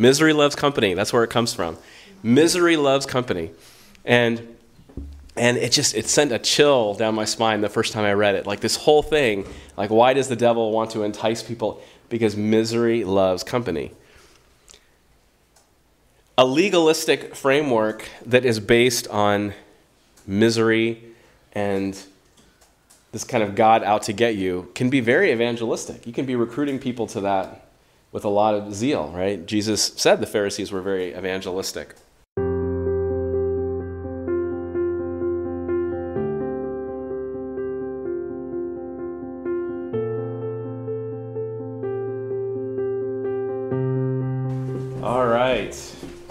Misery loves company. That's where it comes from. Misery loves company. And and it just it sent a chill down my spine the first time I read it. Like this whole thing, like why does the devil want to entice people? Because misery loves company. A legalistic framework that is based on misery and this kind of God out to get you can be very evangelistic. You can be recruiting people to that with a lot of zeal, right? Jesus said the Pharisees were very evangelistic. All right.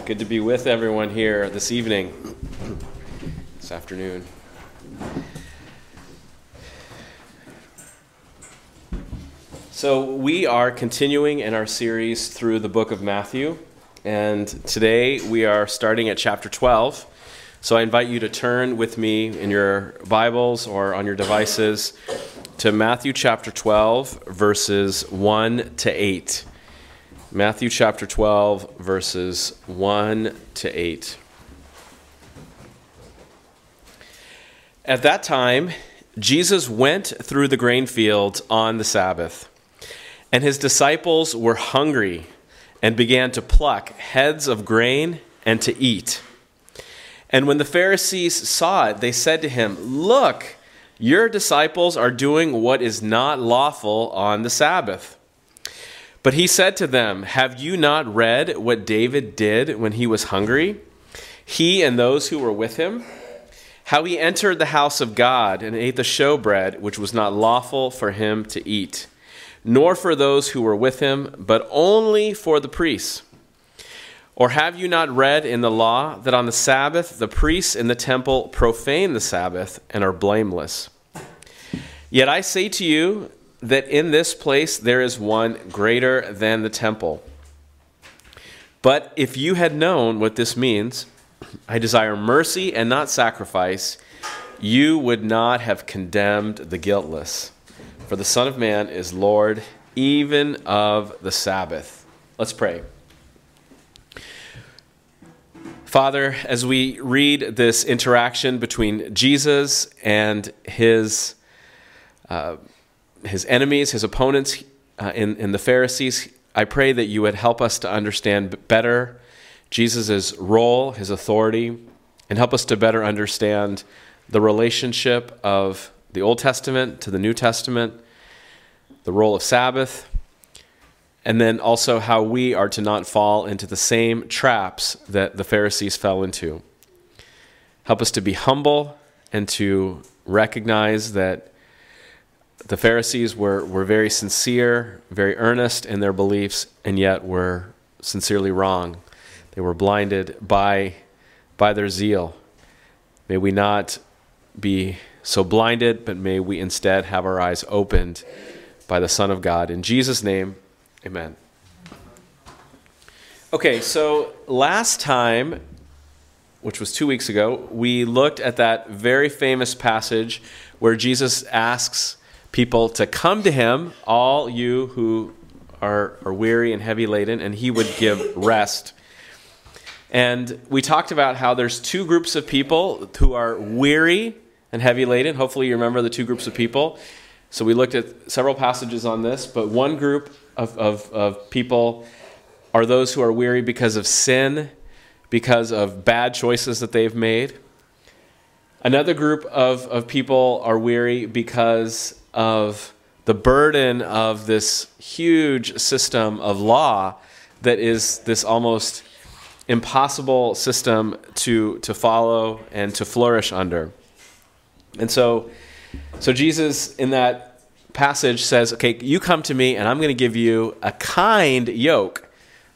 Good to be with everyone here this evening, this afternoon. So, we are continuing in our series through the book of Matthew, and today we are starting at chapter 12. So, I invite you to turn with me in your Bibles or on your devices to Matthew chapter 12, verses 1 to 8. Matthew chapter 12, verses 1 to 8. At that time, Jesus went through the grain fields on the Sabbath. And his disciples were hungry and began to pluck heads of grain and to eat. And when the Pharisees saw it, they said to him, Look, your disciples are doing what is not lawful on the Sabbath. But he said to them, Have you not read what David did when he was hungry? He and those who were with him? How he entered the house of God and ate the showbread, which was not lawful for him to eat nor for those who were with him, but only for the priests. Or have you not read in the law that on the Sabbath the priests in the temple profane the Sabbath and are blameless? Yet I say to you that in this place there is one greater than the temple. But if you had known what this means, I desire mercy and not sacrifice, you would not have condemned the guiltless. For the Son of Man is Lord even of the Sabbath. Let's pray. Father, as we read this interaction between Jesus and his, uh, his enemies, his opponents uh, in, in the Pharisees, I pray that you would help us to understand better Jesus' role, his authority, and help us to better understand the relationship of the Old Testament to the New Testament, the role of Sabbath, and then also how we are to not fall into the same traps that the Pharisees fell into. Help us to be humble and to recognize that the Pharisees were, were very sincere, very earnest in their beliefs, and yet were sincerely wrong. They were blinded by, by their zeal. May we not be so blinded, but may we instead have our eyes opened by the Son of God. In Jesus' name, amen. Okay, so last time, which was two weeks ago, we looked at that very famous passage where Jesus asks people to come to him, all you who are, are weary and heavy laden, and he would give rest. And we talked about how there's two groups of people who are weary and heavy laden. Hopefully, you remember the two groups of people. So we looked at several passages on this, but one group of, of, of people are those who are weary because of sin, because of bad choices that they've made. Another group of, of people are weary because of the burden of this huge system of law that is this almost impossible system to, to follow and to flourish under. And so, so Jesus in that passage says, okay, you come to me and I'm going to give you a kind yoke,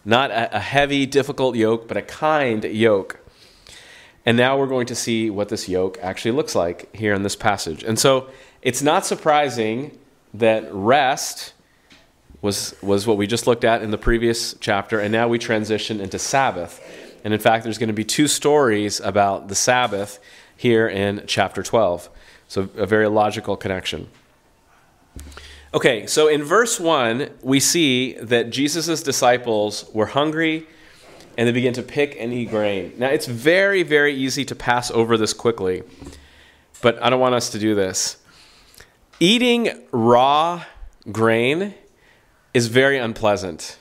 not a, a heavy, difficult yoke, but a kind yoke. And now we're going to see what this yoke actually looks like here in this passage. And so it's not surprising that rest was, was what we just looked at in the previous chapter, and now we transition into Sabbath. And in fact, there's going to be two stories about the Sabbath here in chapter 12. So, a very logical connection. Okay, so in verse 1, we see that Jesus' disciples were hungry and they begin to pick and eat grain. Now, it's very, very easy to pass over this quickly, but I don't want us to do this. Eating raw grain is very unpleasant.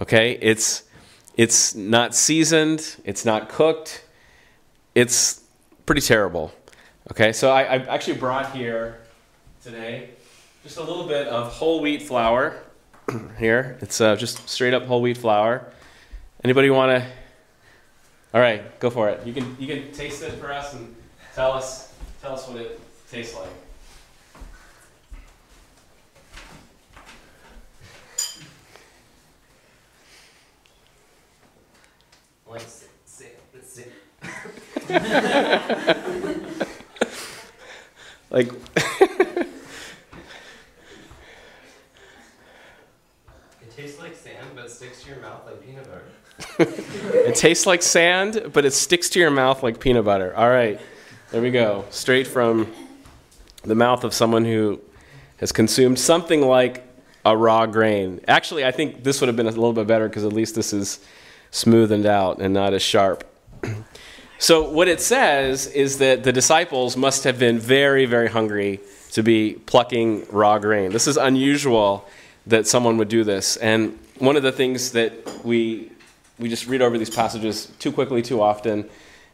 Okay? It's it's not seasoned, it's not cooked. It's pretty terrible. Okay? So I, I actually brought here today just a little bit of whole wheat flour here. It's uh, just straight up whole wheat flour. Anybody want to? All right, go for it. You can you can taste it for us and tell us tell us what it tastes like. Let's see. Let's see. like It tastes like sand, but it sticks to your mouth like peanut butter. it tastes like sand, but it sticks to your mouth like peanut butter. All right, there we go. Straight from the mouth of someone who has consumed something like a raw grain. Actually, I think this would have been a little bit better because at least this is smoothened out and not as sharp. so, what it says is that the disciples must have been very, very hungry to be plucking raw grain. This is unusual that someone would do this. And one of the things that we we just read over these passages too quickly, too often,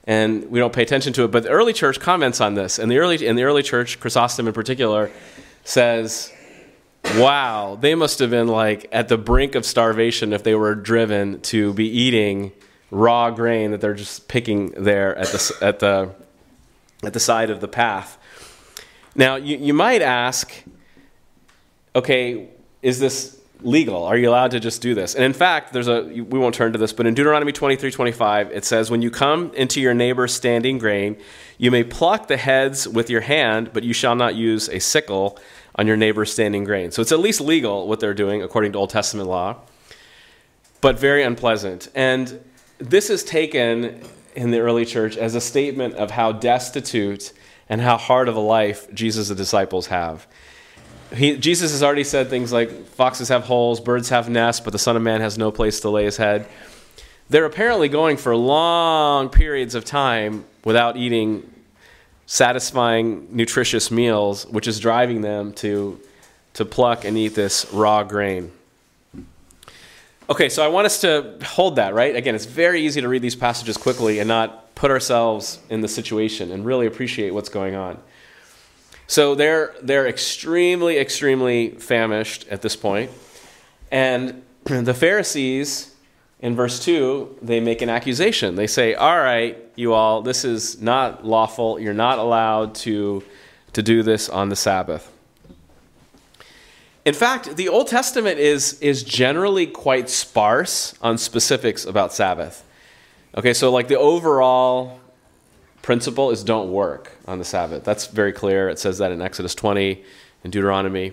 and we don't pay attention to it. But the early church comments on this, and the early in the early church, Chrysostom in particular, says, "Wow, they must have been like at the brink of starvation if they were driven to be eating raw grain that they're just picking there at the at the at the side of the path." Now, you, you might ask, okay, is this legal? Are you allowed to just do this? And in fact, there's a we won't turn to this, but in Deuteronomy 23, 25, it says, When you come into your neighbor's standing grain, you may pluck the heads with your hand, but you shall not use a sickle on your neighbor's standing grain. So it's at least legal what they're doing according to Old Testament law, but very unpleasant. And this is taken in the early church as a statement of how destitute and how hard of a life Jesus' disciples have. He, Jesus has already said things like foxes have holes, birds have nests, but the Son of Man has no place to lay his head. They're apparently going for long periods of time without eating satisfying, nutritious meals, which is driving them to, to pluck and eat this raw grain. Okay, so I want us to hold that, right? Again, it's very easy to read these passages quickly and not put ourselves in the situation and really appreciate what's going on. So they're, they're extremely, extremely famished at this point. And the Pharisees, in verse 2, they make an accusation. They say, All right, you all, this is not lawful. You're not allowed to, to do this on the Sabbath. In fact, the Old Testament is, is generally quite sparse on specifics about Sabbath. Okay, so like the overall principle is don't work on the Sabbath. That's very clear. It says that in Exodus 20 and Deuteronomy.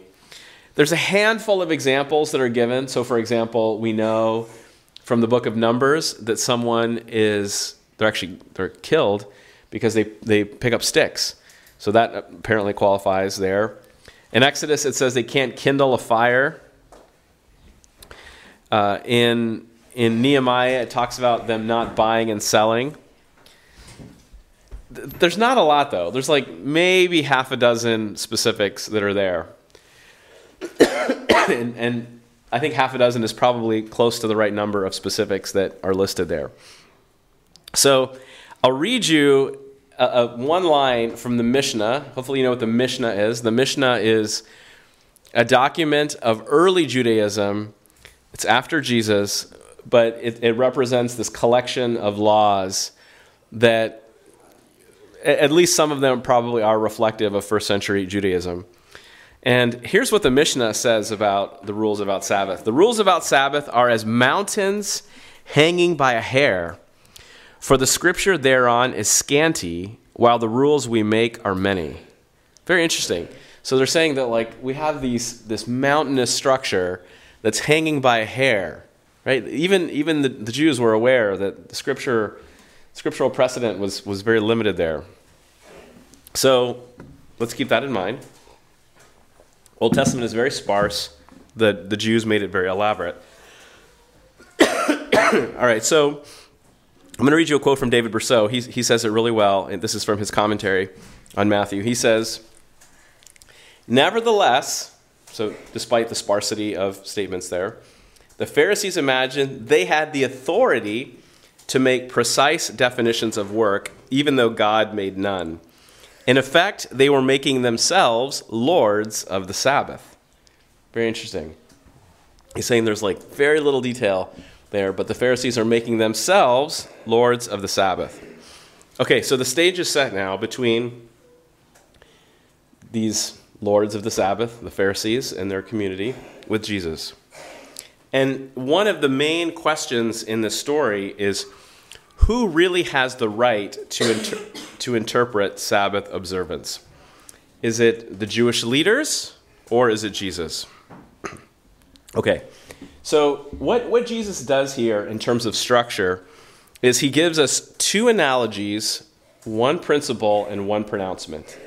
There's a handful of examples that are given. So, for example, we know from the book of Numbers that someone is they're actually they're killed because they they pick up sticks. So that apparently qualifies there. In Exodus, it says they can't kindle a fire. Uh, in in Nehemiah, it talks about them not buying and selling. There's not a lot, though. There's like maybe half a dozen specifics that are there. and, and I think half a dozen is probably close to the right number of specifics that are listed there. So I'll read you a, one line from the Mishnah. Hopefully, you know what the Mishnah is. The Mishnah is a document of early Judaism. It's after Jesus, but it, it represents this collection of laws that at least some of them probably are reflective of first century Judaism. And here's what the Mishnah says about the rules about Sabbath the rules about Sabbath are as mountains hanging by a hair, for the scripture thereon is scanty, while the rules we make are many. Very interesting. So they're saying that like we have these this mountainous structure that's hanging by a hair, right? Even even the, the Jews were aware that the scripture scriptural precedent was, was very limited there. So let's keep that in mind. Old Testament is very sparse. The, the Jews made it very elaborate. All right, so I'm going to read you a quote from David Brousseau. He, he says it really well, and this is from his commentary on Matthew. He says, Nevertheless, so despite the sparsity of statements there, the Pharisees imagined they had the authority to make precise definitions of work, even though God made none. In effect, they were making themselves lords of the Sabbath. Very interesting. He's saying there's like very little detail there, but the Pharisees are making themselves lords of the Sabbath. Okay, so the stage is set now between these lords of the Sabbath, the Pharisees and their community, with Jesus. And one of the main questions in this story is who really has the right to, inter- to interpret Sabbath observance? Is it the Jewish leaders or is it Jesus? Okay, so what, what Jesus does here in terms of structure is he gives us two analogies, one principle, and one pronouncement.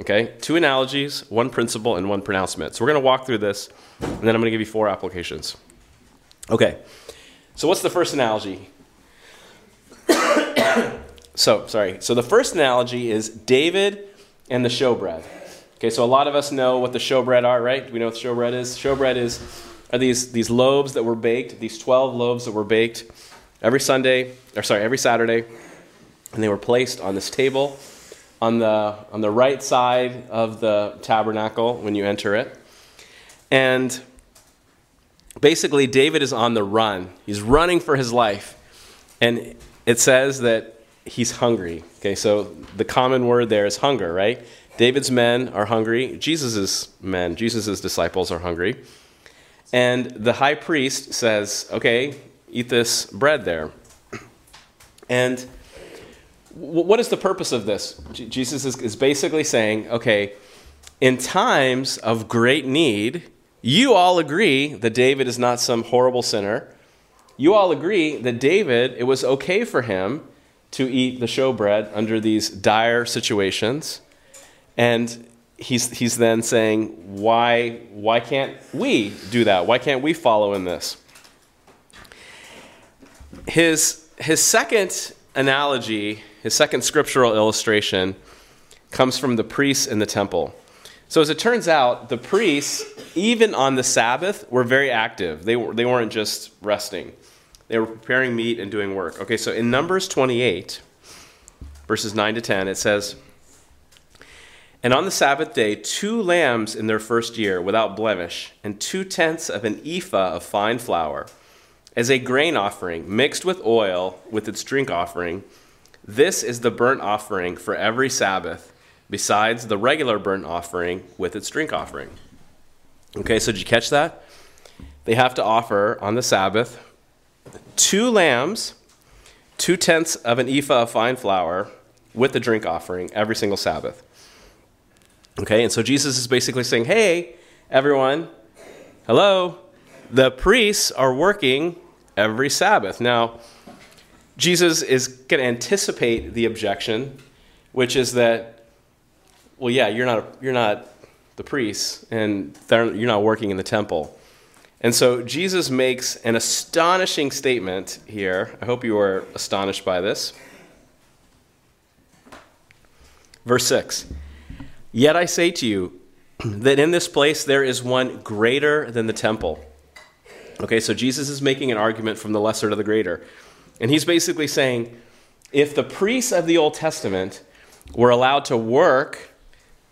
Okay, two analogies, one principle, and one pronouncement. So we're going to walk through this, and then I'm going to give you four applications. Okay, so what's the first analogy? so, sorry. So the first analogy is David and the showbread. Okay, so a lot of us know what the showbread are, right? Do we know what the showbread is? Showbread is are these these loaves that were baked, these 12 loaves that were baked every Sunday, or sorry, every Saturday, and they were placed on this table on the on the right side of the tabernacle when you enter it. And basically David is on the run. He's running for his life. And it says that he's hungry. Okay, so the common word there is hunger, right? David's men are hungry. Jesus' men, Jesus' disciples are hungry. And the high priest says, okay, eat this bread there. And what is the purpose of this? Jesus is basically saying, okay, in times of great need, you all agree that David is not some horrible sinner. You all agree that David, it was okay for him to eat the showbread under these dire situations. And he's, he's then saying, why, why can't we do that? Why can't we follow in this? His, his second analogy, his second scriptural illustration, comes from the priests in the temple. So, as it turns out, the priests, even on the Sabbath, were very active. They, were, they weren't just resting, they were preparing meat and doing work. Okay, so in Numbers 28, verses 9 to 10, it says, And on the Sabbath day, two lambs in their first year without blemish, and two tenths of an ephah of fine flour, as a grain offering mixed with oil with its drink offering. This is the burnt offering for every Sabbath besides the regular burnt offering with its drink offering. Okay, so did you catch that? They have to offer on the Sabbath two lambs, two tenths of an ephah of fine flour with the drink offering every single Sabbath. Okay, and so Jesus is basically saying, hey, everyone, hello, the priests are working every Sabbath. Now, Jesus is going to anticipate the objection, which is that well, yeah, you're not, you're not the priests, and you're not working in the temple. And so Jesus makes an astonishing statement here. I hope you are astonished by this. Verse 6 Yet I say to you that in this place there is one greater than the temple. Okay, so Jesus is making an argument from the lesser to the greater. And he's basically saying if the priests of the Old Testament were allowed to work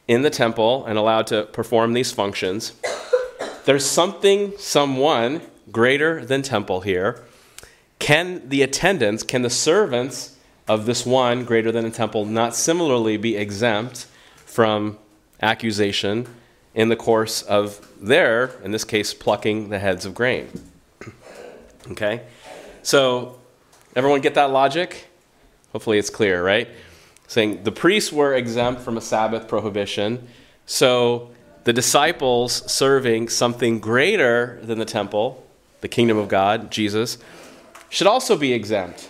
in the temple and allowed to perform these functions. There's something, someone greater than temple here. Can the attendants, can the servants of this one greater than a temple not similarly be exempt from accusation in the course of their, in this case, plucking the heads of grain? Okay? So, everyone get that logic? Hopefully it's clear, right? saying the priests were exempt from a Sabbath prohibition. So the disciples serving something greater than the temple, the kingdom of God, Jesus, should also be exempt.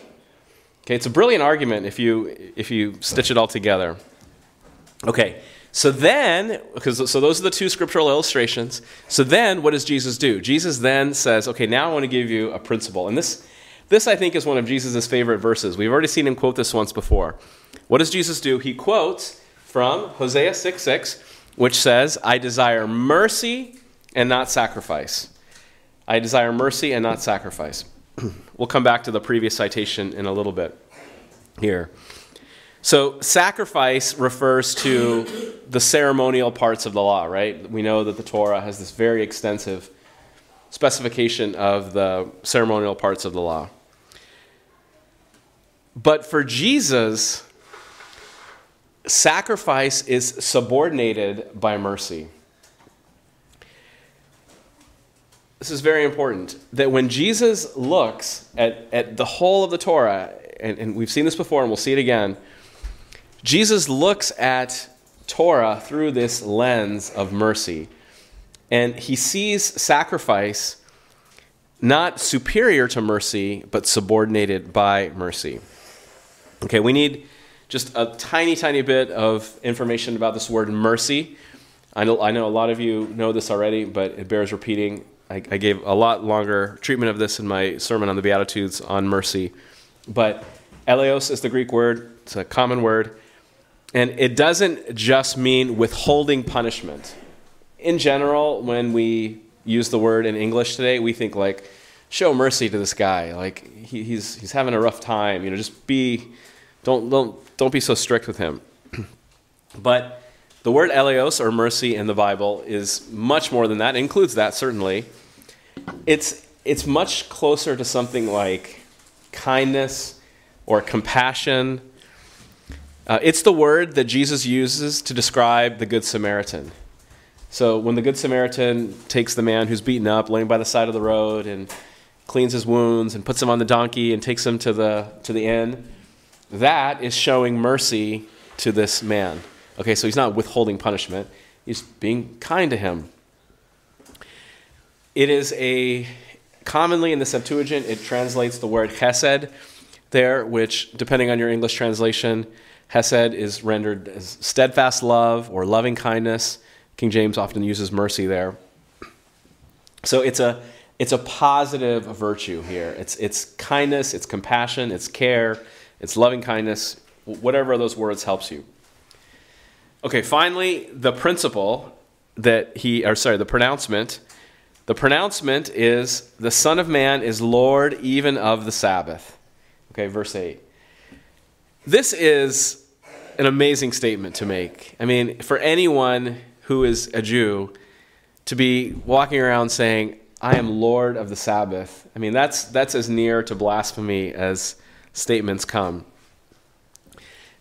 Okay, it's a brilliant argument if you if you stitch it all together. Okay, So then, because so those are the two scriptural illustrations. So then, what does Jesus do? Jesus then says, "Okay, now I want to give you a principle." And this, this I think is one of Jesus' favorite verses. We've already seen him quote this once before. What does Jesus do? He quotes from Hosea 6 6, which says, I desire mercy and not sacrifice. I desire mercy and not sacrifice. we'll come back to the previous citation in a little bit here. So, sacrifice refers to the ceremonial parts of the law, right? We know that the Torah has this very extensive specification of the ceremonial parts of the law. But for Jesus, sacrifice is subordinated by mercy. This is very important that when Jesus looks at, at the whole of the Torah, and, and we've seen this before and we'll see it again, Jesus looks at Torah through this lens of mercy. And he sees sacrifice not superior to mercy, but subordinated by mercy. Okay, we need just a tiny, tiny bit of information about this word mercy. I know, I know a lot of you know this already, but it bears repeating. I, I gave a lot longer treatment of this in my sermon on the Beatitudes on mercy. But eleos is the Greek word, it's a common word. And it doesn't just mean withholding punishment. In general, when we use the word in English today, we think like, show mercy to this guy. Like, he, he's, he's having a rough time. You know, just be, don't, don't don't be so strict with him. but the word eleos, or mercy, in the Bible is much more than that. It includes that, certainly. It's, it's much closer to something like kindness or compassion. Uh, it's the word that Jesus uses to describe the Good Samaritan. So when the Good Samaritan takes the man who's beaten up, laying by the side of the road, and cleans his wounds and puts him on the donkey and takes him to the, to the inn, that is showing mercy to this man. Okay, so he's not withholding punishment, he's being kind to him. It is a, commonly in the Septuagint, it translates the word chesed there, which, depending on your English translation, hesed is rendered as steadfast love or loving kindness. King James often uses mercy there. So it's a, it's a positive virtue here. It's, it's kindness, it's compassion, it's care, it's loving kindness, whatever those words helps you. Okay, finally, the principle that he, or sorry, the pronouncement. The pronouncement is the Son of Man is Lord even of the Sabbath. Okay, verse 8. This is an amazing statement to make. I mean, for anyone who is a Jew to be walking around saying, I am Lord of the Sabbath, I mean, that's, that's as near to blasphemy as statements come.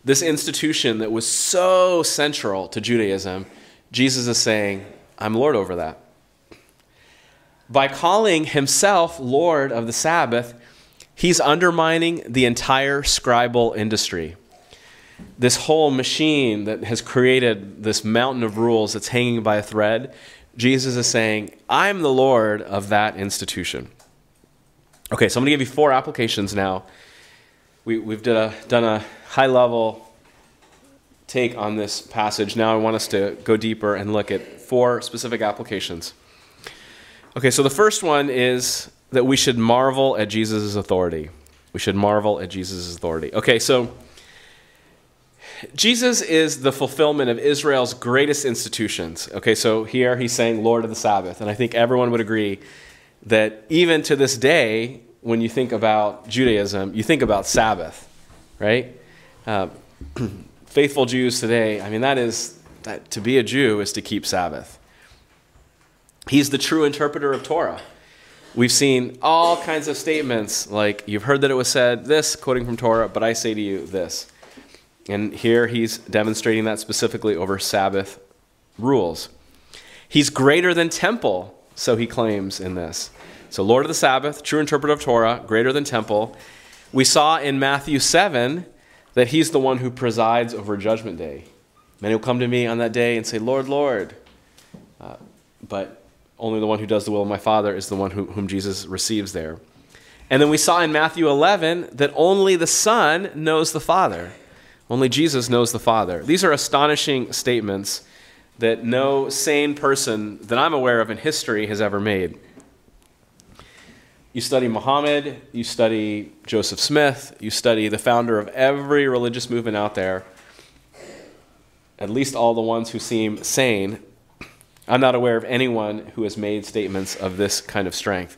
This institution that was so central to Judaism, Jesus is saying, I'm Lord over that. By calling himself Lord of the Sabbath, he's undermining the entire scribal industry. This whole machine that has created this mountain of rules that's hanging by a thread, Jesus is saying, I'm the Lord of that institution. Okay, so I'm going to give you four applications now we, we've a, done a high level take on this passage. Now I want us to go deeper and look at four specific applications. Okay, so the first one is that we should marvel at Jesus' authority. We should marvel at Jesus' authority. Okay, so Jesus is the fulfillment of Israel's greatest institutions. Okay, so here he's saying Lord of the Sabbath. And I think everyone would agree that even to this day, when you think about Judaism, you think about Sabbath, right? Uh, faithful Jews today, I mean, that is, that to be a Jew is to keep Sabbath. He's the true interpreter of Torah. We've seen all kinds of statements like, you've heard that it was said this, quoting from Torah, but I say to you this. And here he's demonstrating that specifically over Sabbath rules. He's greater than temple, so he claims in this. So, Lord of the Sabbath, true interpreter of Torah, greater than temple. We saw in Matthew 7 that he's the one who presides over Judgment Day. Many will come to me on that day and say, Lord, Lord. Uh, but only the one who does the will of my Father is the one who, whom Jesus receives there. And then we saw in Matthew 11 that only the Son knows the Father. Only Jesus knows the Father. These are astonishing statements that no sane person that I'm aware of in history has ever made. You study Muhammad, you study Joseph Smith, you study the founder of every religious movement out there, at least all the ones who seem sane. I'm not aware of anyone who has made statements of this kind of strength.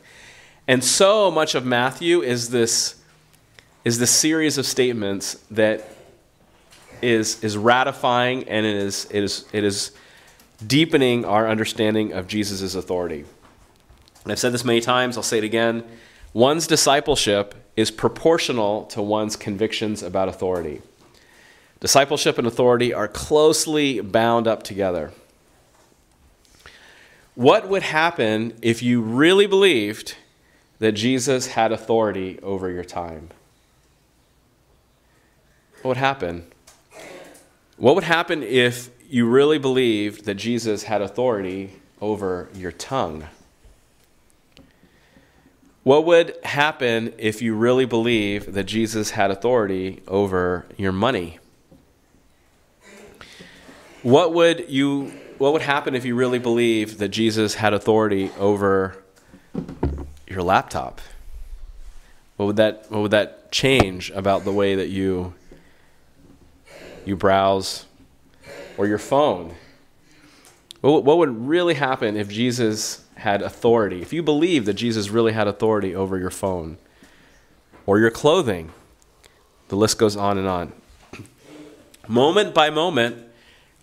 And so much of Matthew is this, is this series of statements that is, is ratifying and it is, it, is, it is deepening our understanding of Jesus' authority. And I've said this many times, I'll say it again. One's discipleship is proportional to one's convictions about authority. Discipleship and authority are closely bound up together. What would happen if you really believed that Jesus had authority over your time? What would happen? What would happen if you really believed that Jesus had authority over your tongue? What would happen if you really believe that Jesus had authority over your money? What would you what would happen if you really believed that Jesus had authority over your laptop? What would that what would that change about the way that you you browse or your phone? What, what would really happen if Jesus had authority? If you believe that Jesus really had authority over your phone or your clothing, the list goes on and on. Moment by moment,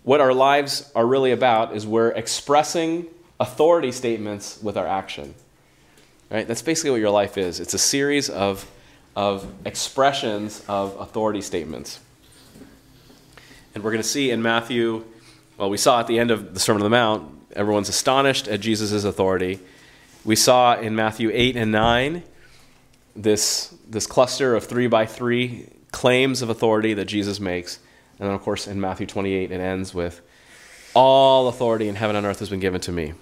what our lives are really about is we're expressing authority statements with our action. Right? That's basically what your life is. It's a series of, of expressions of authority statements. And we're going to see in Matthew, well, we saw at the end of the Sermon on the Mount, everyone's astonished at Jesus' authority. We saw in Matthew 8 and 9 this, this cluster of three by three claims of authority that Jesus makes. And then, of course, in Matthew 28, it ends with All authority in heaven and earth has been given to me.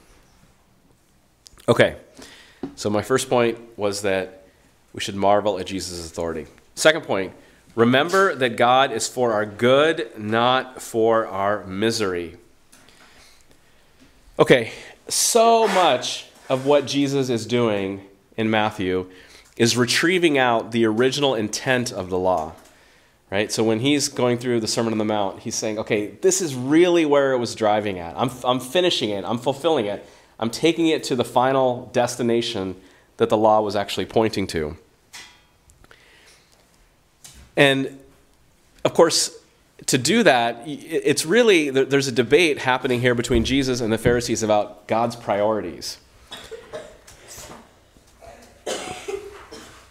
Okay, so my first point was that we should marvel at Jesus' authority. Second point, remember that God is for our good, not for our misery. Okay, so much of what Jesus is doing in Matthew is retrieving out the original intent of the law. Right? So when he's going through the Sermon on the Mount, he's saying, okay, this is really where it was driving at. I'm, I'm finishing it, I'm fulfilling it, I'm taking it to the final destination that the law was actually pointing to. And of course, to do that, it's really, there's a debate happening here between Jesus and the Pharisees about God's priorities.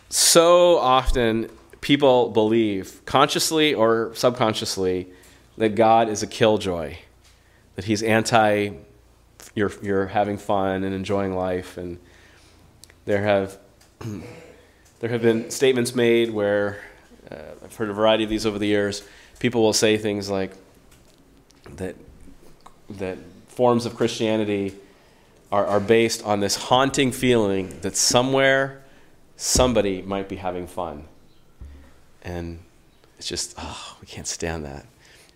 So often, people believe, consciously or subconsciously, that God is a killjoy, that He's anti you're, you're having fun and enjoying life. And there have, there have been statements made where uh, I've heard a variety of these over the years people will say things like that that forms of Christianity are, are based on this haunting feeling that somewhere somebody might be having fun. And it's just, oh, we can't stand that,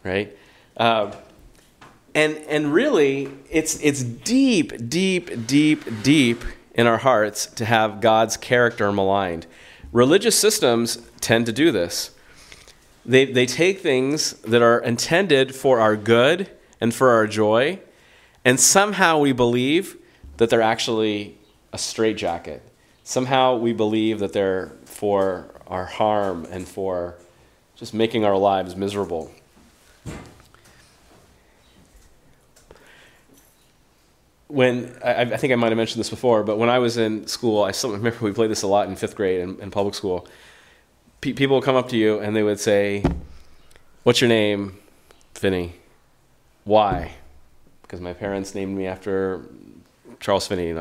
right? Uh, and, and really, it's, it's deep, deep, deep, deep in our hearts to have God's character maligned. Religious systems tend to do this. They, they take things that are intended for our good and for our joy, and somehow we believe that they're actually a straitjacket. Somehow we believe that they're for our harm and for just making our lives miserable. When I, I think I might have mentioned this before, but when I was in school, I still remember we played this a lot in fifth grade in, in public school pe- people would come up to you and they would say, What's your name? Finny. Why? Because my parents named me after Charles Finney.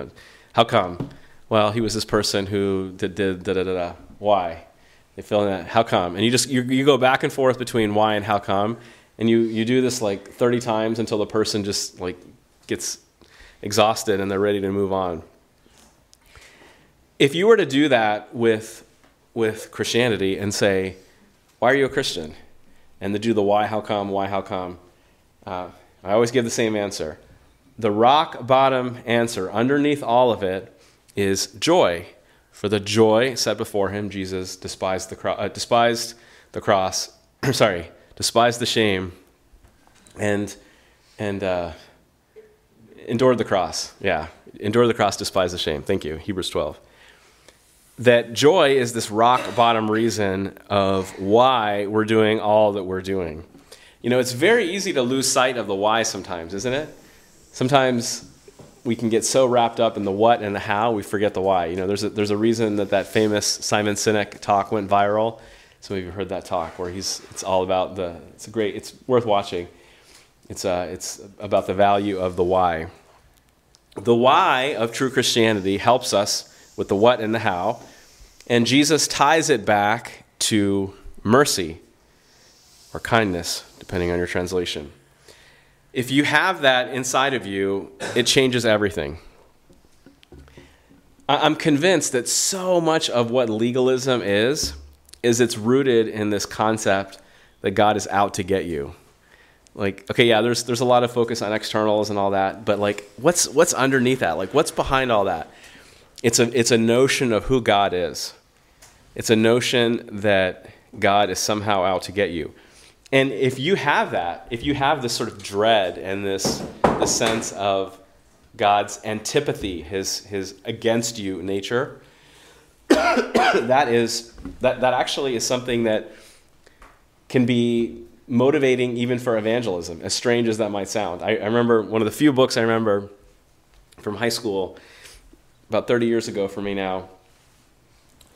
How come? Well, he was this person who did da da da da. Why? They fill in that. How come? And you just you, you go back and forth between why and how come, and you you do this like 30 times until the person just like gets exhausted and they're ready to move on. If you were to do that with with Christianity and say, Why are you a Christian? and to do the why, how come, why, how come, uh, I always give the same answer. The rock bottom answer underneath all of it is joy. For the joy set before him, Jesus despised the, cro- uh, despised the cross, sorry, despised the shame, and, and uh, endured the cross. Yeah, endured the cross, despised the shame. Thank you, Hebrews 12 that joy is this rock bottom reason of why we're doing all that we're doing. You know, it's very easy to lose sight of the why sometimes, isn't it? Sometimes we can get so wrapped up in the what and the how, we forget the why. You know, there's a, there's a reason that that famous Simon Sinek talk went viral. Some of you heard that talk where he's, it's all about the, it's a great, it's worth watching. It's, uh, it's about the value of the why. The why of true Christianity helps us with the what and the how. And Jesus ties it back to mercy or kindness, depending on your translation. If you have that inside of you, it changes everything. I'm convinced that so much of what legalism is, is it's rooted in this concept that God is out to get you. Like, okay, yeah, there's, there's a lot of focus on externals and all that, but like, what's, what's underneath that? Like, what's behind all that? It's a, it's a notion of who God is. It's a notion that God is somehow out to get you. And if you have that, if you have this sort of dread and this, this sense of God's antipathy, his, his against you nature, that is that, that actually is something that can be motivating even for evangelism, as strange as that might sound. I, I remember one of the few books I remember from high school about 30 years ago for me now.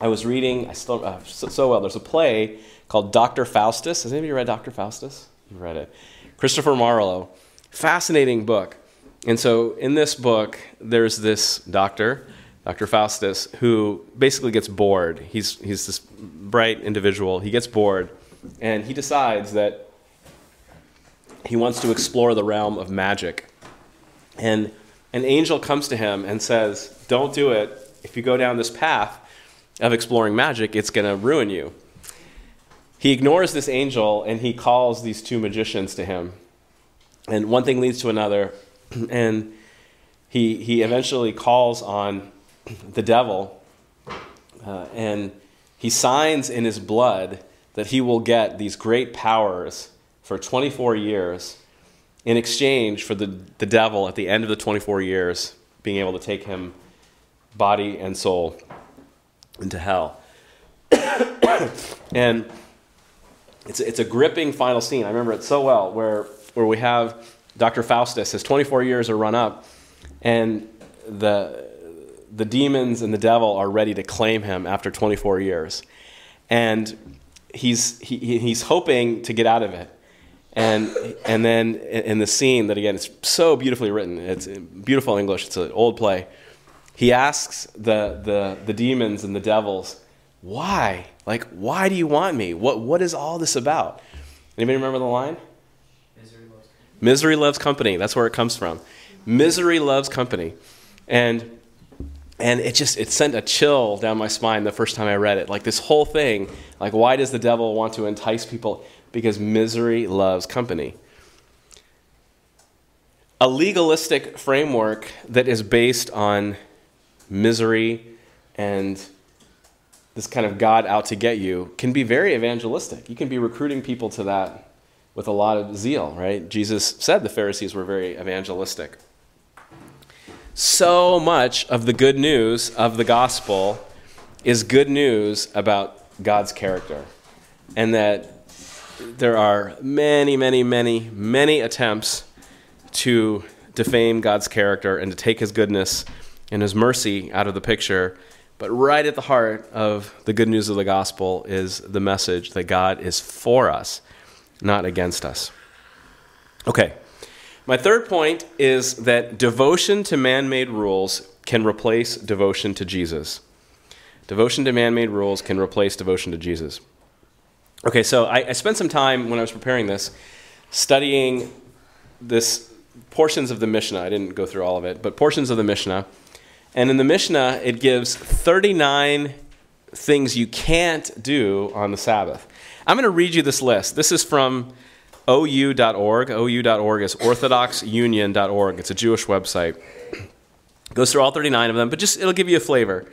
I was reading, I still, uh, so, so, well, there's a play called Dr. Faustus. Has anybody read Dr. Faustus? You've read it. Christopher Marlowe. Fascinating book. And so in this book, there's this doctor, Dr. Faustus, who basically gets bored. He's, he's this bright individual. He gets bored, and he decides that he wants to explore the realm of magic. And an angel comes to him and says, don't do it. If you go down this path of exploring magic, it's going to ruin you. He ignores this angel and he calls these two magicians to him. And one thing leads to another. And he, he eventually calls on the devil uh, and he signs in his blood that he will get these great powers for 24 years in exchange for the, the devil at the end of the 24 years being able to take him body and soul into hell. and it's, it's a gripping final scene. I remember it so well, where, where we have Dr. Faustus, his 24 years are run up, and the, the demons and the devil are ready to claim him after 24 years. And he's, he, he's hoping to get out of it. And, and then in the scene that, again, it's so beautifully written, it's beautiful English, it's an old play he asks the, the, the demons and the devils, why? Like, why do you want me? What, what is all this about? Anybody remember the line? Misery loves company. Misery loves company. That's where it comes from. Misery loves company. And and it just it sent a chill down my spine the first time I read it. Like this whole thing, like why does the devil want to entice people? Because misery loves company. A legalistic framework that is based on misery and this kind of God out to get you can be very evangelistic. You can be recruiting people to that with a lot of zeal, right? Jesus said the Pharisees were very evangelistic. So much of the good news of the gospel is good news about God's character. And that there are many, many, many, many attempts to defame God's character and to take his goodness and his mercy out of the picture. But right at the heart of the good news of the gospel is the message that God is for us, not against us. Okay, my third point is that devotion to man made rules can replace devotion to Jesus. Devotion to man made rules can replace devotion to Jesus. Okay, so I, I, spent some time when I was preparing this studying this portions of the Mishnah. I didn't go through all of it, but portions of the Mishnah and in the Mishnah, it gives 39 things you can't do on the Sabbath. I'm going to read you this list. This is from ou.org. ou.org is orthodoxunion.org. It's a Jewish website. It goes through all 39 of them, but just it'll give you a flavor.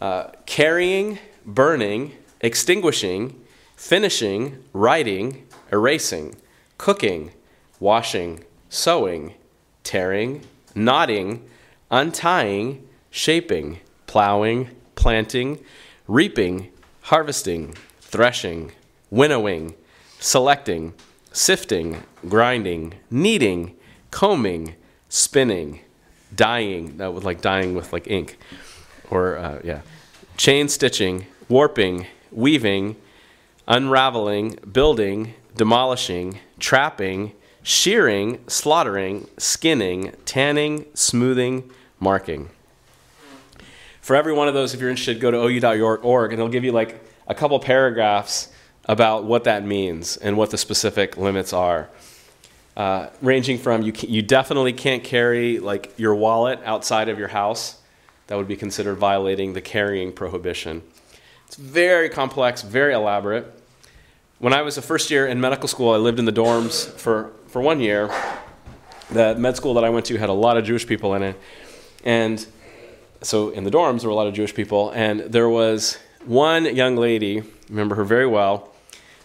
Uh, carrying, burning, extinguishing, finishing, writing, erasing, cooking, washing, sewing, tearing, knotting, untying, shaping, plowing, planting, reaping, harvesting, threshing, winnowing, selecting, sifting, grinding, kneading, combing, spinning, dyeing, that was like dyeing with like ink, or uh, yeah, chain stitching, warping, weaving, unraveling, building, demolishing, trapping, shearing, slaughtering, skinning, tanning, smoothing, marking. For every one of those, if you're interested, go to ou.org and it'll give you like a couple paragraphs about what that means and what the specific limits are. Uh, ranging from you, you definitely can't carry like your wallet outside of your house. That would be considered violating the carrying prohibition. It's very complex, very elaborate. When I was a first year in medical school, I lived in the dorms for, for one year. The med school that I went to had a lot of Jewish people in it. And so in the dorms, there were a lot of Jewish people. And there was one young lady, remember her very well.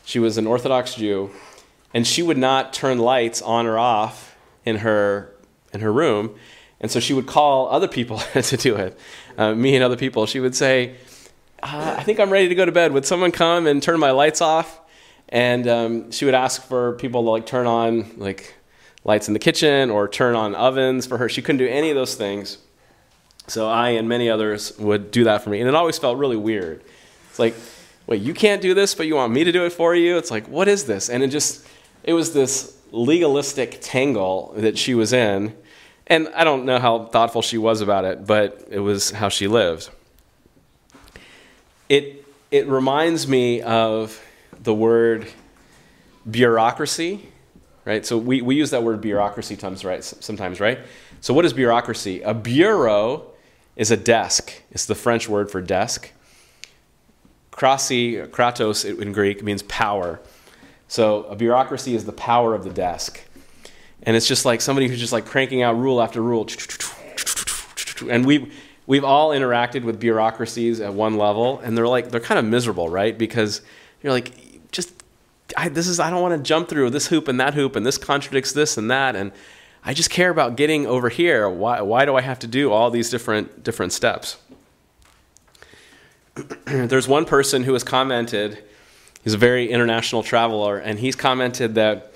She was an Orthodox Jew, and she would not turn lights on or off in her, in her room. And so she would call other people to do it, uh, me and other people. She would say, uh, I think I'm ready to go to bed. Would someone come and turn my lights off? And um, she would ask for people to like turn on like lights in the kitchen or turn on ovens for her. She couldn't do any of those things. So I and many others would do that for me. And it always felt really weird. It's like, wait, you can't do this, but you want me to do it for you? It's like, what is this? And it just, it was this legalistic tangle that she was in. And I don't know how thoughtful she was about it, but it was how she lived. It, it reminds me of the word bureaucracy, right? So we, we use that word bureaucracy right? Sometimes, right? So what is bureaucracy? A bureau is a desk. It's the French word for desk. Krasi, kratos in Greek means power. So a bureaucracy is the power of the desk. And it's just like somebody who's just like cranking out rule after rule. And we we've all interacted with bureaucracies at one level and they're like they're kind of miserable, right? Because you're like just I, this is I don't want to jump through this hoop and that hoop and this contradicts this and that and I just care about getting over here. Why, why do I have to do all these different, different steps? There's one person who has commented, he's a very international traveler, and he's commented that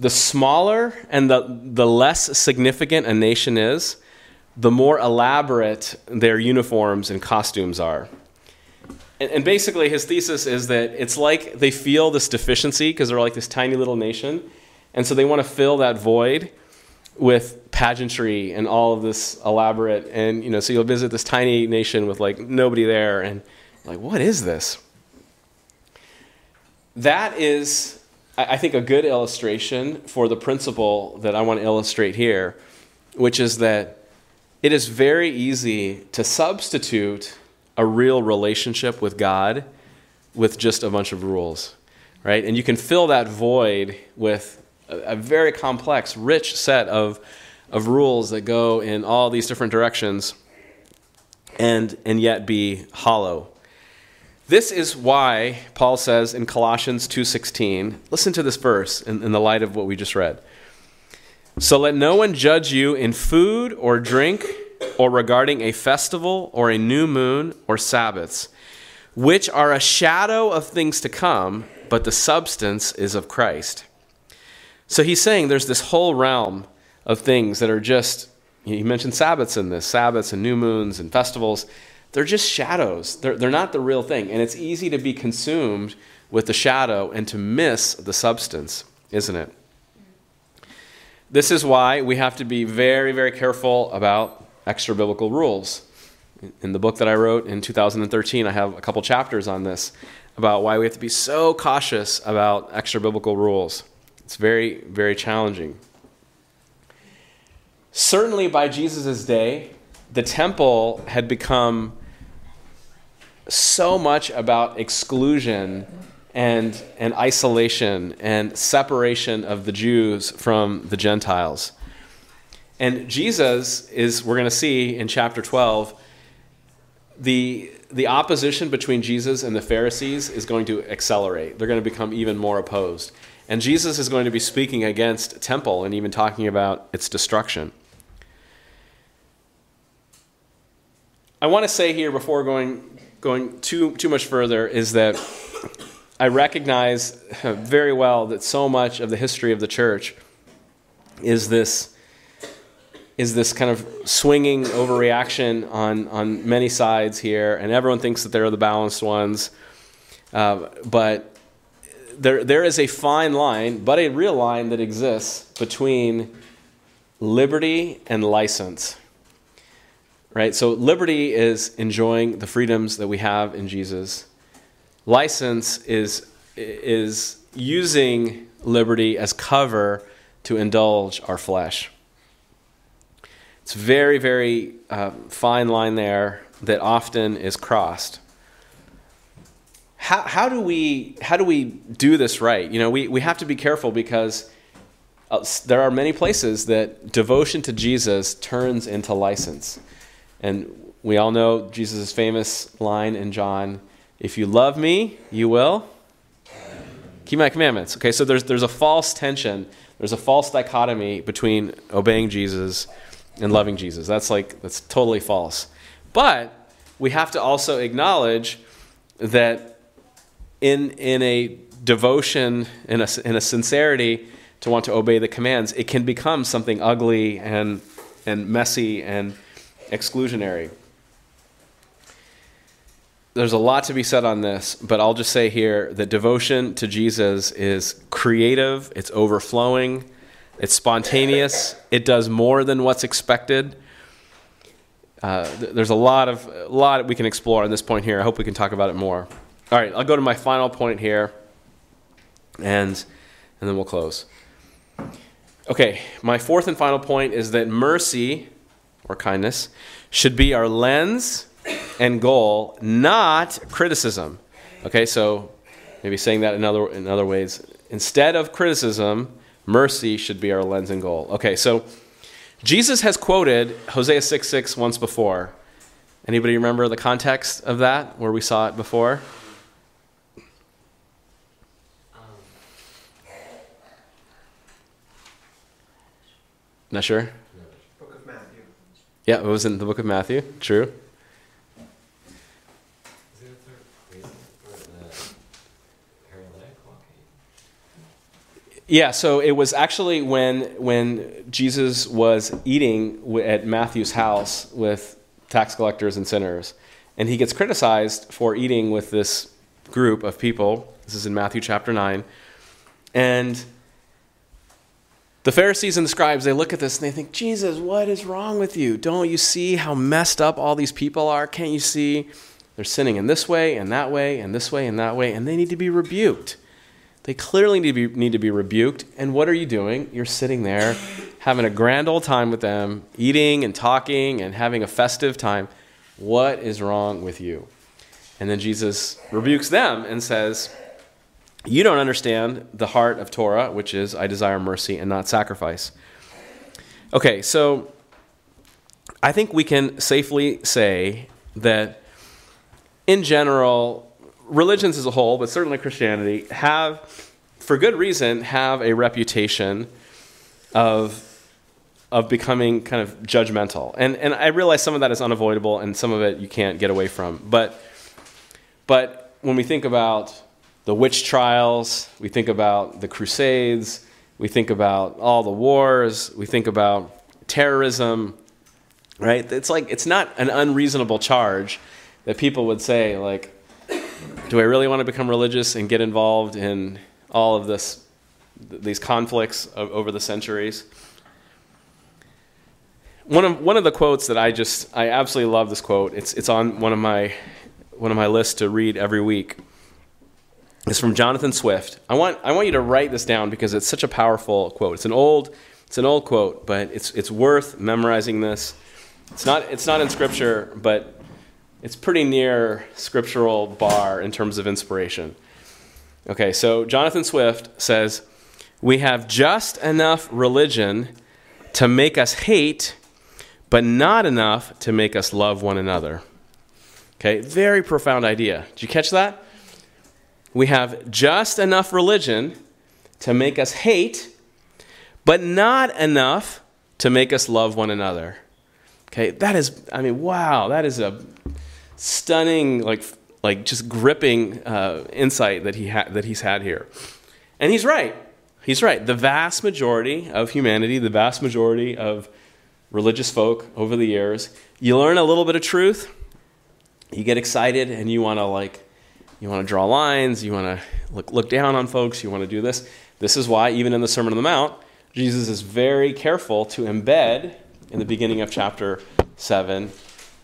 the smaller and the, the less significant a nation is, the more elaborate their uniforms and costumes are. And, and basically, his thesis is that it's like they feel this deficiency because they're like this tiny little nation, and so they want to fill that void with pageantry and all of this elaborate and you know so you'll visit this tiny nation with like nobody there and like what is this? That is i think a good illustration for the principle that i want to illustrate here which is that it is very easy to substitute a real relationship with god with just a bunch of rules right? And you can fill that void with a, very complex, rich set of, of rules that go in all these different directions and, and yet be hollow. This is why Paul says in Colossians 2:16, listen to this verse in, in the light of what we just read. So let no one judge you in food or drink or regarding a festival or a new moon or Sabbaths, which are a shadow of things to come, but the substance is of Christ. So he's saying there's this whole realm of things that are just, he mentioned Sabbaths in this, Sabbaths and new moons and festivals. They're just shadows. They're, they're not the real thing. And it's easy to be consumed with the shadow and to miss the substance, isn't it? This is why we have to be very, very careful about extra biblical rules. In the book that I wrote in 2013, I have a couple chapters on this about why we have to be so cautious about extra biblical rules. It's very, very challenging. Certainly by Jesus' day, the temple had become so much about exclusion and, and isolation and separation of the Jews from the Gentiles. And Jesus is, we're going to see in chapter 12, the, the opposition between Jesus and the Pharisees is going to accelerate. They're going to become even more opposed. And Jesus is going to be speaking against temple and even talking about its destruction. I want to say here before going going too too much further is that I recognize very well that so much of the history of the church is this is this kind of swinging overreaction on on many sides here, and everyone thinks that they're the balanced ones, uh, but there there is a fine line, but a real line that exists between liberty and license right? So liberty is enjoying the freedoms that we have in Jesus. License is is using liberty as cover to indulge our flesh. It's very, very uh, fine line there that often is crossed. How, how, do we, how do we do this right? You know, we, we have to be careful because uh, there are many places that devotion to Jesus turns into license. And we all know Jesus' famous line in John if you love me, you will keep my commandments. Okay, so there's, there's a false tension, there's a false dichotomy between obeying Jesus and loving Jesus. That's like, that's totally false. But we have to also acknowledge that in, in a devotion, in a, in a sincerity to want to obey the commands, it can become something ugly and, and messy and exclusionary. There's a lot to be said on this, but I'll just say here that devotion to Jesus is creative, it's overflowing, it's spontaneous, it does more than what's expected. Uh, there's a lot of a lot we can explore on this point here. I hope we can talk about it more. All right, I'll go to my final point here, and and then we'll close. Okay, my fourth and final point is that mercy or kindness should be our lens and goal, not criticism. Okay, so maybe saying that in other, in other ways. Instead of criticism, mercy should be our lens and goal. Okay, so Jesus has quoted Hosea 6 6 once before. Anybody remember the context of that, where we saw it before? Not sure? Book of Matthew. Yeah, it was in the book of Matthew. True. Yeah, so it was actually when when Jesus was eating at Matthew's house with tax collectors and sinners, and he gets criticized for eating with this group of people. This is in Matthew chapter nine, and the Pharisees and the scribes, they look at this and they think, Jesus, what is wrong with you? Don't you see how messed up all these people are? Can't you see they're sinning in this way and that way and this way and that way, and they need to be rebuked? They clearly need to be, need to be rebuked. And what are you doing? You're sitting there having a grand old time with them, eating and talking and having a festive time. What is wrong with you? And then Jesus rebukes them and says, you don't understand the heart of Torah, which is, I desire mercy and not sacrifice. Okay, so I think we can safely say that, in general, religions as a whole, but certainly Christianity, have, for good reason, have a reputation of of becoming kind of judgmental. And and I realize some of that is unavoidable and some of it you can't get away from. But but when we think about the witch trials, we think about the Crusades, we think about all the wars, we think about terrorism, right? It's like it's not an unreasonable charge that people would say like do I really want to become religious and get involved in all of this these conflicts over the centuries? One of one of the quotes that I just I absolutely love this quote. It's it's on one of my one of my lists to read every week is from Jonathan Swift. I want, I want you to write this down because it's such a powerful quote. It's an old, it's an old quote, but it's, it's worth memorizing this. It's not, it's not in Scripture, but it's pretty near scriptural bar in terms of inspiration. Okay, so Jonathan Swift says, We have just enough religion to make us hate, but not enough to make us love one another. Okay, very profound idea. Did you catch that? We have just enough religion to make us hate, but not enough to make us love one another. Okay, that is, I mean, wow, that is a stunning, like, like just gripping uh, insight that, he ha- that he's had here. And he's right. He's right. The vast majority of humanity, the vast majority of religious folk over the years, you learn a little bit of truth, you get excited, and you want to, like, you want to draw lines, you want to look, look down on folks, you want to do this. This is why, even in the Sermon on the Mount, Jesus is very careful to embed in the beginning of chapter 7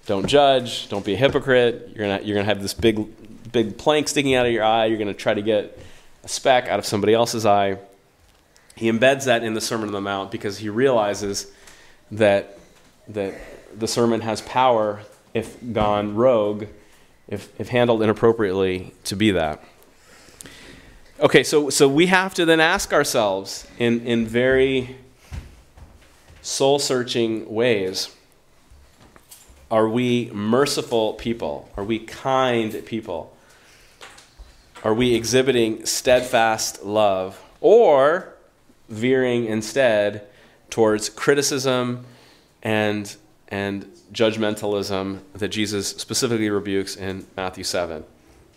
don't judge, don't be a hypocrite. You're going you're gonna have this big, big plank sticking out of your eye. You're going to try to get a speck out of somebody else's eye. He embeds that in the Sermon on the Mount because he realizes that, that the sermon has power if gone rogue, if, if handled inappropriately, to be that. Okay, so, so we have to then ask ourselves in, in very soul searching ways are we merciful people? Are we kind people? Are we exhibiting steadfast love? Or veering instead towards criticism and, and judgmentalism that Jesus specifically rebukes in Matthew 7?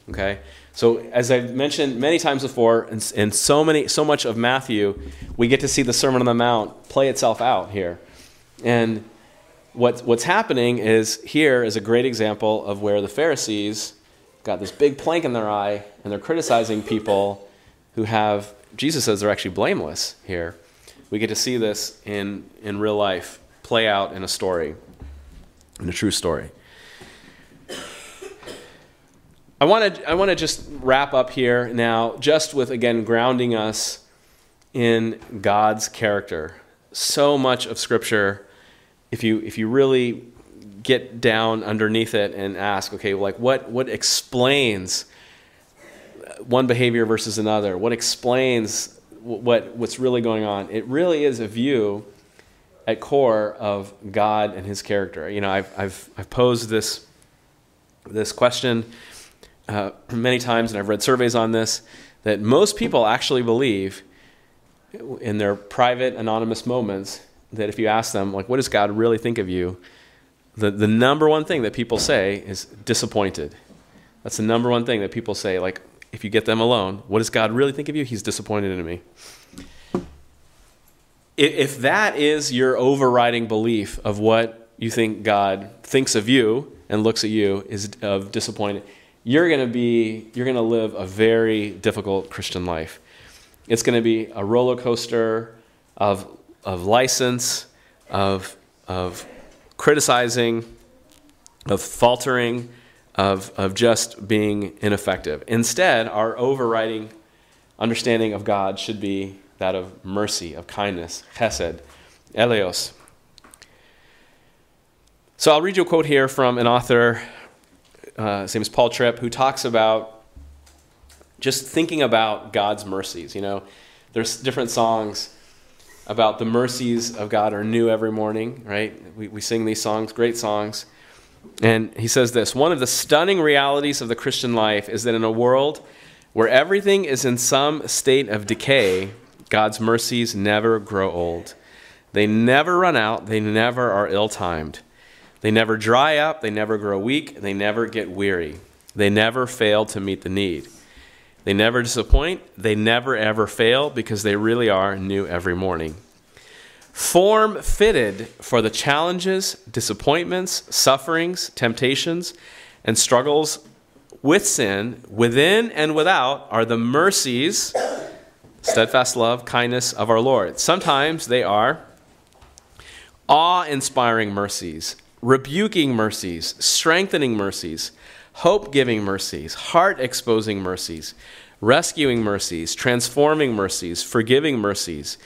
Okay? So, as I've mentioned many times before, in, in so many, so much of Matthew, we get to see the Sermon on the Mount play itself out here, and what, what's happening is here is a great example of where the Pharisees got this big plank in their eye, and they're criticizing people who have Jesus says they're actually blameless here. We get to see this in, in real life play out in a story, in a true story. I want to I want to just wrap up here now, just with again grounding us in God's character. So much of Scripture, if you if you really get down underneath it and ask, okay, like what what explains one behavior versus another? What explains what what's really going on? It really is a view at core of God and His character. You know, I've I've I've posed this this question uh, many times, and I've read surveys on this, that most people actually believe in their private, anonymous moments that if you ask them, like, what does God really think of you? The, the number one thing that people say is disappointed. That's the number one thing that people say, like, if you get them alone, what does God really think of you? He's disappointed in me. If that is your overriding belief of what you think God thinks of you and looks at you is of disappointed, you're going to be you're going to live a very difficult Christian life. It's going to be a roller coaster of of license, of of criticizing, of faltering, of of just being ineffective. Instead, our overriding understanding of God should be that of mercy, of kindness, chesed, eleos. So I'll read you a quote here from an author uh, his name is Paul Tripp, who talks about just thinking about God's mercies. You know, there's different songs about the mercies of God are new every morning, right? We, we sing these songs, great songs. And he says this One of the stunning realities of the Christian life is that in a world where everything is in some state of decay, God's mercies never grow old. They never run out, they never are ill timed. They never dry up, they never grow weak, they never get weary. They never fail to meet the need. They never disappoint, they never ever fail because they really are new every morning. Form fitted for the challenges, disappointments, sufferings, temptations, and struggles with sin, within and without, are the mercies, steadfast love, kindness of our Lord. Sometimes they are awe inspiring mercies, rebuking mercies, strengthening mercies, hope giving mercies, heart exposing mercies, rescuing mercies, transforming mercies, forgiving mercies,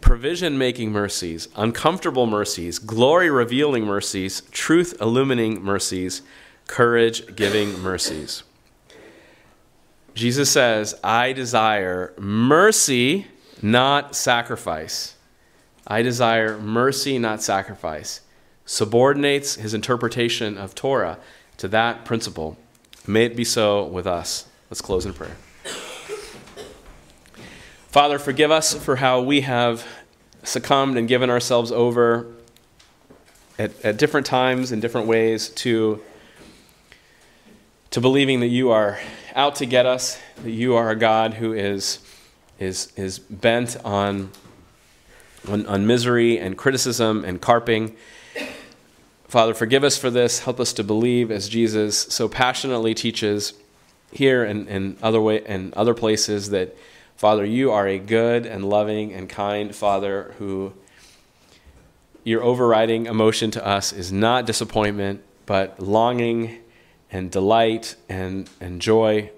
provision making mercies, uncomfortable mercies, glory revealing mercies, truth illumining mercies, courage giving mercies. Jesus says, I desire mercy, not sacrifice. I desire mercy, not sacrifice. Subordinates his interpretation of Torah to that principle. May it be so with us. Let's close in prayer. Father, forgive us for how we have succumbed and given ourselves over at, at different times in different ways to, to believing that you are out to get us, that you are a God who is, is, is bent on, on, on misery and criticism and carping. Father, forgive us for this. Help us to believe as Jesus so passionately teaches here and, and other way and other places that Father, you are a good and loving and kind Father who your overriding emotion to us is not disappointment, but longing and delight and, and joy.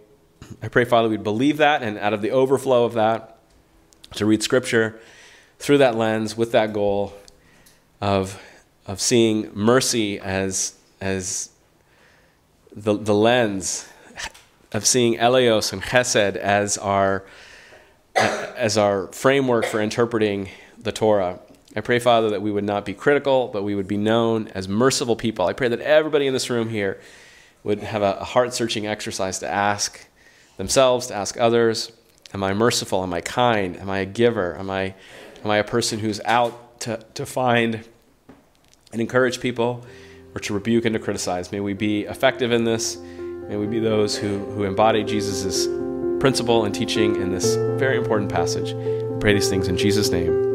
I pray, Father, we'd believe that, and out of the overflow of that, to read Scripture through that lens with that goal of, of seeing mercy as, as the, the lens, of seeing Eleos and Chesed as our as our framework for interpreting the Torah. I pray, Father, that we would not be critical, but we would be known as merciful people. I pray that everybody in this room here would have a heart searching exercise to ask themselves, to ask others Am I merciful? Am I kind? Am I a giver? Am I, am I a person who's out to, to find and encourage people or to rebuke and to criticize? May we be effective in this. May we be those who, who embody Jesus' principle and teaching in this very important passage. Pray these things in Jesus' name.